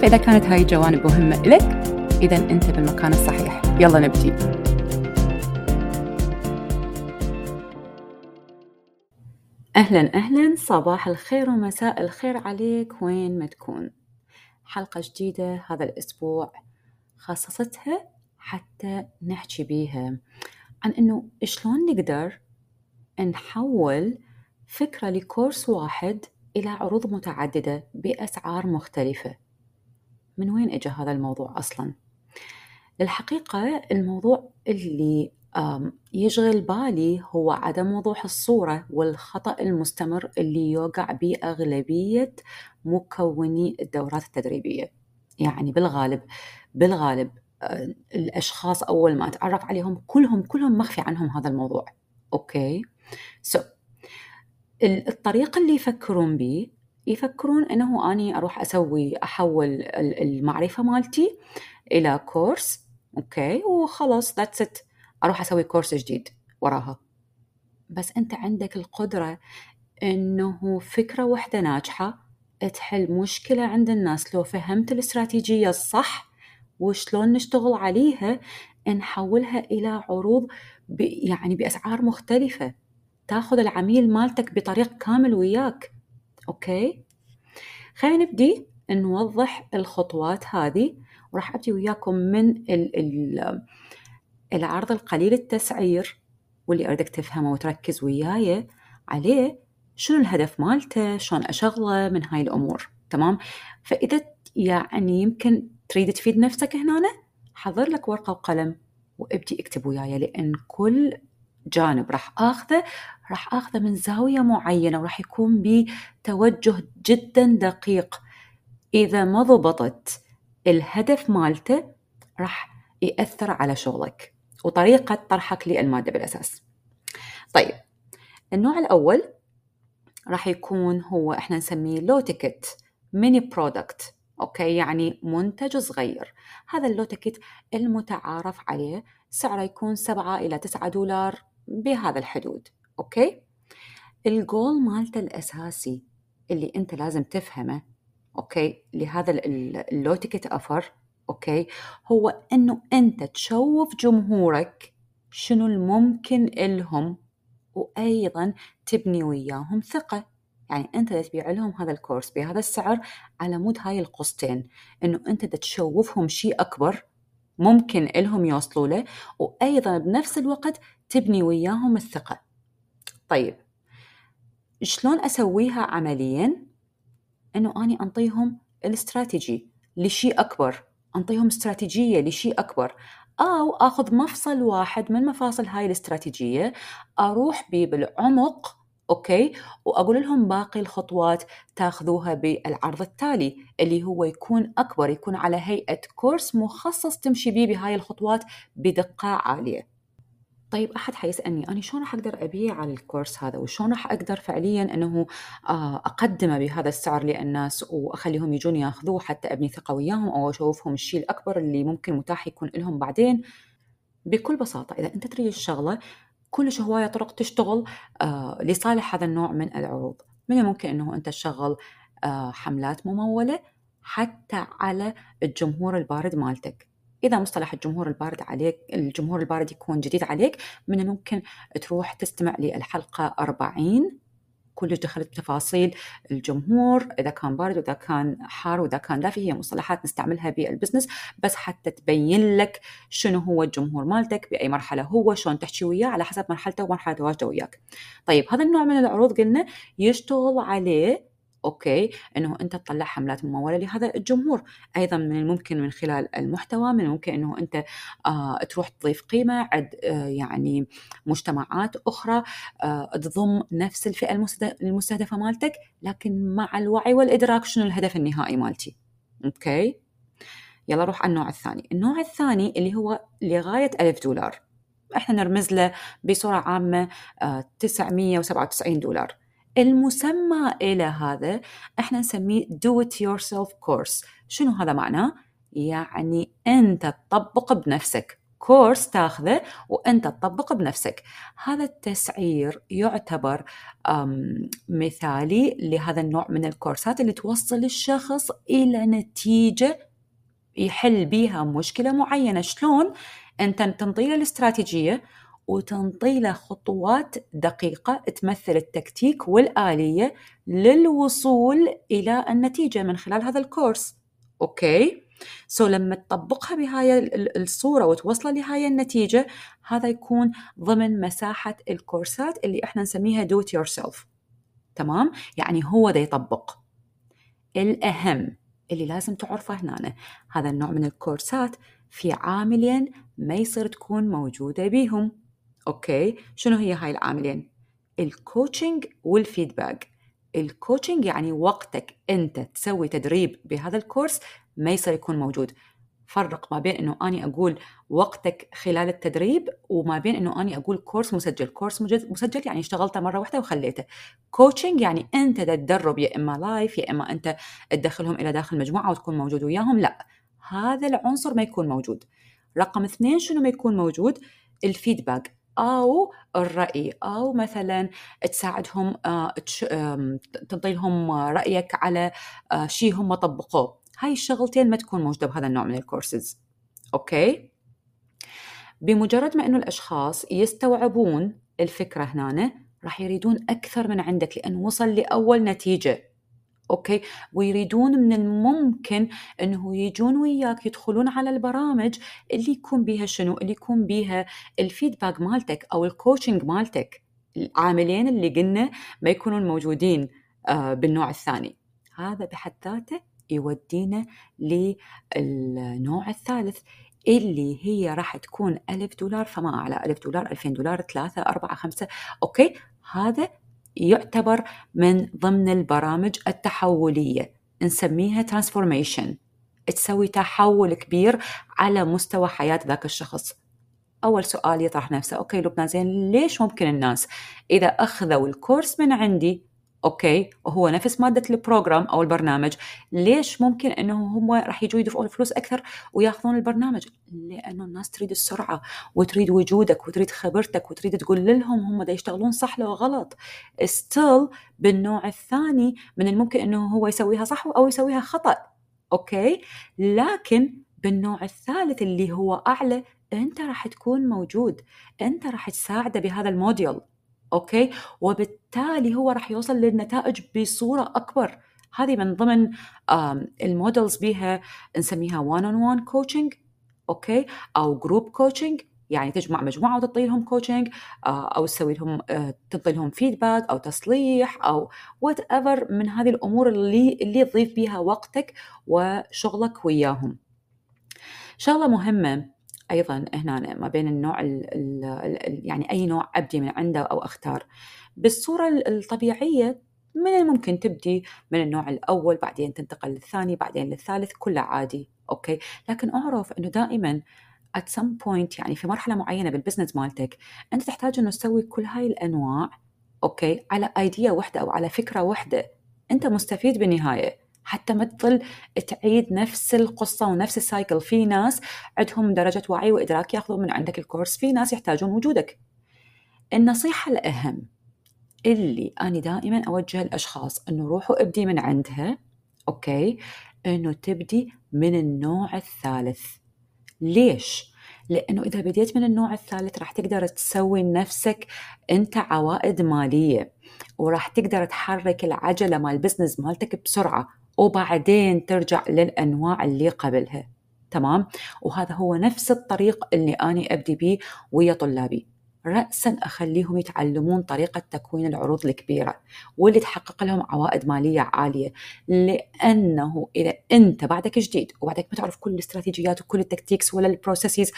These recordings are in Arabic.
فإذا كانت هاي الجوانب مهمة لك إذا أنت بالمكان الصحيح. يلا نبدي. أهلا أهلا. صباح الخير ومساء الخير عليك. وين ما تكون. حلقة جديدة هذا الأسبوع. خصصتها حتى نحكي بيها عن إنه شلون نقدر نحول فكرة لكورس واحد إلى عروض متعددة بأسعار مختلفة. من وين إجا هذا الموضوع أصلا؟ الحقيقة الموضوع اللي يشغل بالي هو عدم وضوح الصورة والخطأ المستمر اللي يوقع به أغلبية مكوني الدورات التدريبية. يعني بالغالب بالغالب الأشخاص أول ما أتعرف عليهم كلهم كلهم مخفي عنهم هذا الموضوع. Okay? So so, الطريقة اللي يفكرون به يفكرون إنه أني أروح أسوي أحول المعرفة مالتي إلى كورس okay وخلاص that's it أروح أسوي كورس جديد وراها. بس أنت عندك القدرة إنه فكرة واحدة ناجحة تحل مشكلة عند الناس. لو فهمت الاستراتيجية الصح وشلون نشتغل عليها نحولها إلى عروض يعني بأسعار مختلفة. تاخذ العميل مالتك بطريق كامل وياك. أوكي؟ خلينا نبدي نوضح الخطوات هذه وراح أبدي وياكم من ال ال العرض القليل التسعير واللي اريدك تفهمه وتركز وياي عليه شنو الهدف مالته شلون أشغله من هاي الأمور تمام؟ فإذا يعني يمكن تريد تفيد نفسك هنا حضر لك ورقة وقلم وابدي اكتب وياي لأن كل جانب راح آخذه راح آخذه من زاوية معينة وراح يكون بتوجه جدا دقيق. إذا ما ضبطت الهدف مالته راح يأثر على شغلك وطريقة طرحك للمادة بالأساس. طيب النوع الأول راح يكون هو إحنا نسميه low ticket mini product okay؟ يعني منتج صغير. هذا ال low ticket المتعارف عليه سعره يكون سبعة إلى تسعة دولار بهذا الحدود okay? ال goal مالته الأساسي اللي أنت لازم تفهمه okay? لهذا ال low ticket offer okay؟ هو أنه أنت تشوف جمهورك شنو الممكن إلهم وأيضا تبني وياهم ثقة. يعني أنت تبيع لهم هذا الكورس بهذا السعر على مود هاي القصتين أنه أنت تشوفهم شيء أكبر ممكن إلهم يوصلوا له وأيضا بنفس الوقت تبني وياهم الثقة. طيب شلون أسويها عمليا؟ أنه أني أنطيهم الاستراتيجي لشيء أكبر أنطيهم استراتيجية لشيء أكبر أو أخذ مفصل واحد من مفاصل هاي الاستراتيجية أروح بيه بالعمق okay؟ وأقول لهم باقي الخطوات تاخذوها بالعرض التالي اللي هو يكون أكبر يكون على هيئة كورس مخصص تمشي بيه بهاي الخطوات بدقة عالية. طيب أحد حيسألني أنا شلون راح أقدر أبيع على الكورس هذا؟ وشلون راح أقدر فعليا أنه آه، اقدمه بهذا السعر للناس وأخليهم يجون ياخذوه حتى أبني ثقة وياهم أو أشوفهم الشيء الأكبر اللي ممكن متاح يكون لهم بعدين؟ بكل بساطة إذا أنت تريد الشغلة كلش هواية طرق تشتغل آه لصالح هذا النوع من العروض. من الممكن أنه أنت تشغل آه حملات ممولة حتى على الجمهور البارد مالتك. إذا مصطلح الجمهور البارد عليك الجمهور البارد يكون جديد عليك من الممكن تروح تستمع للحلقة 40 كلش دخلت بتفاصيل الجمهور إذا كان بارد وإذا كان حار وإذا كان دافي هي مصطلحات نستعملها بال business بس حتى تبين لك شنو هو الجمهور مالتك بأي مرحلة هو شلون تحكي وياه على حسب مرحلته ومرحلة تواجده وياك. طيب هذا النوع من العروض قلنا يشتغل عليه أوكي إنه أنت تطلع حملات ممولة. لهذا الجمهور أيضا من الممكن من خلال المحتوى من الممكن إنه أنت آه تروح تضيف قيمة عند آه يعني مجتمعات أخرى آه تضم نفس الفئة المستهدفة مالتك لكن مع الوعي والإدراك شنو الهدف النهائي مالتي. أوكي؟ يلا نروح على النوع الثاني. النوع الثاني اللي هو لغاية ألف دولار. إحنا نرمز له بصورة عامة 997 آه، دولار. المسمى إلى هذا إحنا نسميه do it yourself course. شنو هذا معناه؟ يعني أنت تطبق بنفسك. كورس تاخذه وأنت تطبق بنفسك. هذا التسعير يعتبر مثالي لهذا النوع من الكورسات اللي توصل الشخص إلى نتيجة يحل بيها مشكلة معينة. شلون؟ أنت تنطي الاستراتيجية وتنطي له خطوات دقيقة تمثل التكتيك والآلية للوصول إلى النتيجة من خلال هذا الكورس okay؟ so, لما تطبقها بهاي الصورة وتوصله لهاي النتيجة هذا يكون ضمن مساحة الكورسات اللي إحنا نسميها do it yourself تمام؟ يعني هو ده يطبق الأهم اللي لازم تعرفه هنا هذا النوع من الكورسات في عاملين ما يصير تكون موجودة بيهم okay؟ شنو هي هاي العاملين؟ ال coaching وال feedback ال coaching يعني وقتك أنت تسوي تدريب بهذا الكورس ما يصير يكون موجود. فرق ما بين إنه أني أقول وقتك خلال التدريب وما بين إنه أني أقول كورس مسجل. كورس مسجل يعني اشتغلته مرة واحدة وخليته. coaching يعني أنت تدرب يا إما live يا إما أنت تدخلهم إلى داخل مجموعة وتكون موجود وياهم. لا هذا العنصر ما يكون موجود. رقم اثنين شنو ما يكون موجود؟ ال feedback أو الرأي أو مثلا تساعدهم آه، تنطي لهم رأيك على آه، شيء هم طبقوه. هاي الشغلتين ما تكون موجودة بهذا النوع من ال courses okay؟ بمجرد ما أنه الأشخاص يستوعبون الفكرة هنا راح يريدون أكثر من عندك لأن وصل لأول نتيجة. okay؟ ويريدون من الممكن إنه يجون وياك يدخلون على البرامج اللي يكون بيها شنو؟ اللي يكون بيها ال feedback مالتك أو ال coaching مالتك. العاملين اللي قلنا ما يكونون موجودين آه، بالنوع الثاني. هذا بحد ذاته يودينا للنوع الثالث اللي هي راح تكون ألف دولار فما أعلى ألف دولار ألفين دولار ثلاثة أربعة خمسة. okay؟ هذا يعتبر من ضمن البرامج التحولية نسميها transformation تسوي تحول كبير على مستوى حياة ذاك الشخص. أول سؤال يطرح نفسه okay لبنان زين ليش ممكن الناس إذا أخذوا الكورس من عندي okay وهو نفس مادة ال program أو البرنامج. ليش ممكن إنه هم راح يجوا يدفعون الفلوس أكثر ويأخذون البرنامج؟ لأنه الناس تريد السرعة وتريد وجودك وتريد خبرتك وتريد تقول لهم هم دا يشتغلون صح لو غلط. still بالنوع الثاني من الممكن إنه هو يسويها صح أو يسويها خطأ. okay؟ لكن بالنوع الثالث اللي هو أعلى أنت راح تكون موجود. أنت راح تساعده بهذا ال model. okay؟ وبالتالي هو راح يوصل للنتائج بصورة أكبر. هذه من ضمن ال models بيها نسميها one on one coaching okay؟ أو group coaching يعني تجمع مجموعة وتعطي لهم كوتشنج أو تسوي لهم تعطي لهم feedback أو تصليح أو whatever من هذه الأمور اللي اللي تضيف بيها وقتك وشغلك وياهم. شغلة مهمة أيضا هنا ما بين النوع ال ال يعني أي نوع أبدي من عنده أو أختار. بالصورة الطبيعية من الممكن تبدي من النوع الأول بعدين تنتقل للثاني بعدين للثالث كله عادي okay؟ لكن أعرف إنه دائما at some point يعني في مرحلة معينة بال business مالتك أنت تحتاج إنه تسوي كل هاي الأنواع okay؟ على idea واحدة أو على فكرة واحدة. أنت مستفيد بالنهاية. حتى ما تظل تعيد نفس القصة ونفس ال cycle في ناس عندهم درجة وعي وإدراك ياخذون من عندك الكورس في ناس يحتاجون وجودك. النصيحة الأهم اللي أنا دائما أوجه الأشخاص أنه روحوا ابدي من عندها okay؟ أنه تبدي من النوع الثالث. ليش؟ لأنه إذا بديت من النوع الثالث راح تقدر تسوي لنفسك أنت عوائد مالية وراح تقدر تحرك العجلة مال البزنس مالتك بسرعة. وبعدين ترجع للأنواع اللي قبلها. تمام؟ وهذا هو نفس الطريق اللي أنا أبدي بيه ويا طلابي. رأسا أخليهم يتعلمون طريقة تكوين العروض الكبيرة واللي تحقق لهم عوائد مالية عالية لأنه إذا أنت بعدك جديد وبعدك ما تعرف كل الاستراتيجيات وكل ال tactics ولا ال processes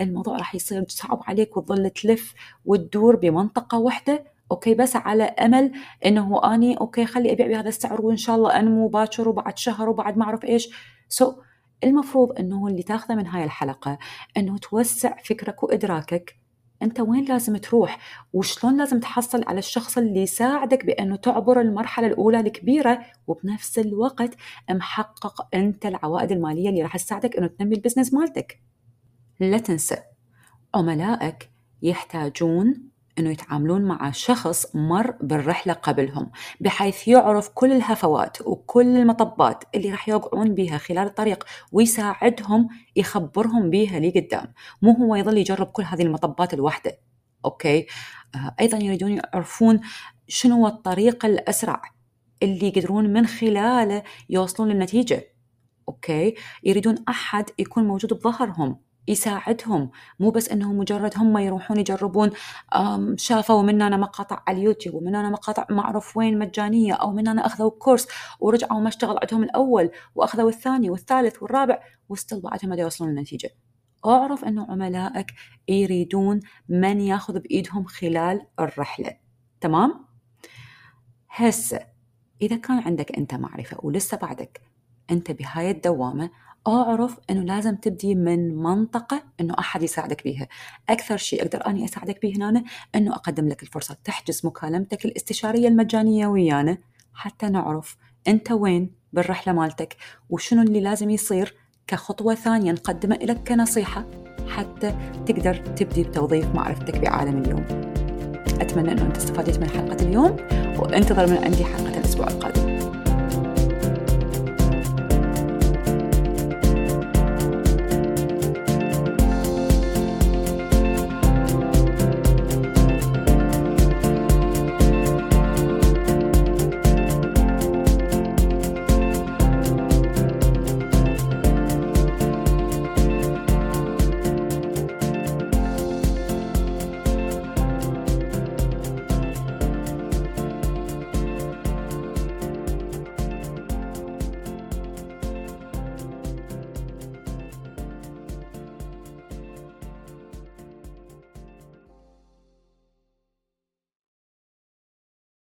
الموضوع راح يصير صعب عليك وتظل تلف وتدور بمنطقة واحدة okay بس على أمل إنه أني okay خلي أبيع بهذا السعر وإن شاء الله انمو باكر وبعد شهر وبعد ما أعرف إيش. so, المفروض إنه اللي تاخذه من هاي الحلقة إنه توسع فكرك وإدراكك. أنت وين لازم تروح؟ وشلون لازم تحصل على الشخص اللي يساعدك بأنه تعبر المرحلة الأولى الكبيرة وبنفس الوقت محقق أنت العوائد المالية اللي راح تساعدك إنه تنمي ال business مالتك. لا تنسى عملائك يحتاجون إنه يتعاملون مع شخص مر بالرحلة قبلهم بحيث يعرف كل الهفوات وكل المطبات اللي راح يوقعون بها خلال الطريق ويساعدهم يخبرهم بها لقدام مو هو يظل يجرب كل هذه المطبات لوحده okay؟ آه أيضا يريدون يعرفون شنو الطريق الأسرع اللي يقدرون من خلاله يوصلون للنتيجة okay؟ يريدون أحد يكون موجود بظهرهم. يساعدهم. مو بس انهم مجرد هم يروحون يجربون شافوا منا مقاطع على اليوتيوب ومنا مقاطع ما أعرف وين مجانية أو منا أخذوا كورس ورجعوا ما اشتغل عندهم الأول وأخذوا الثاني والثالث والرابع و still بعدهم ما يوصلون للنتيجة. أعرف إنه عملائك يريدون من ياخذ بإيدهم خلال الرحلة. تمام؟ هسه إذا كان عندك أنت معرفة ولسه بعدك أنت بهاي الدوامة أعرف إنه لازم تبدي من منطقة إنه أحد يساعدك بيها. أكثر شيء أقدر أني أساعدك به هنا إنه أقدم لك الفرصة تحجز مكالمتك الاستشارية المجانية ويانا حتى نعرف أنت وين بالرحلة مالتك وشنو اللي لازم يصير كخطوة ثانية نقدمه لك كنصيحة حتى تقدر تبدي بتوظيف معرفتك بعالم اليوم. أتمنى إنه أنت استفاديت من حلقة اليوم وانتظر من عندي حلقة الأسبوع القادم.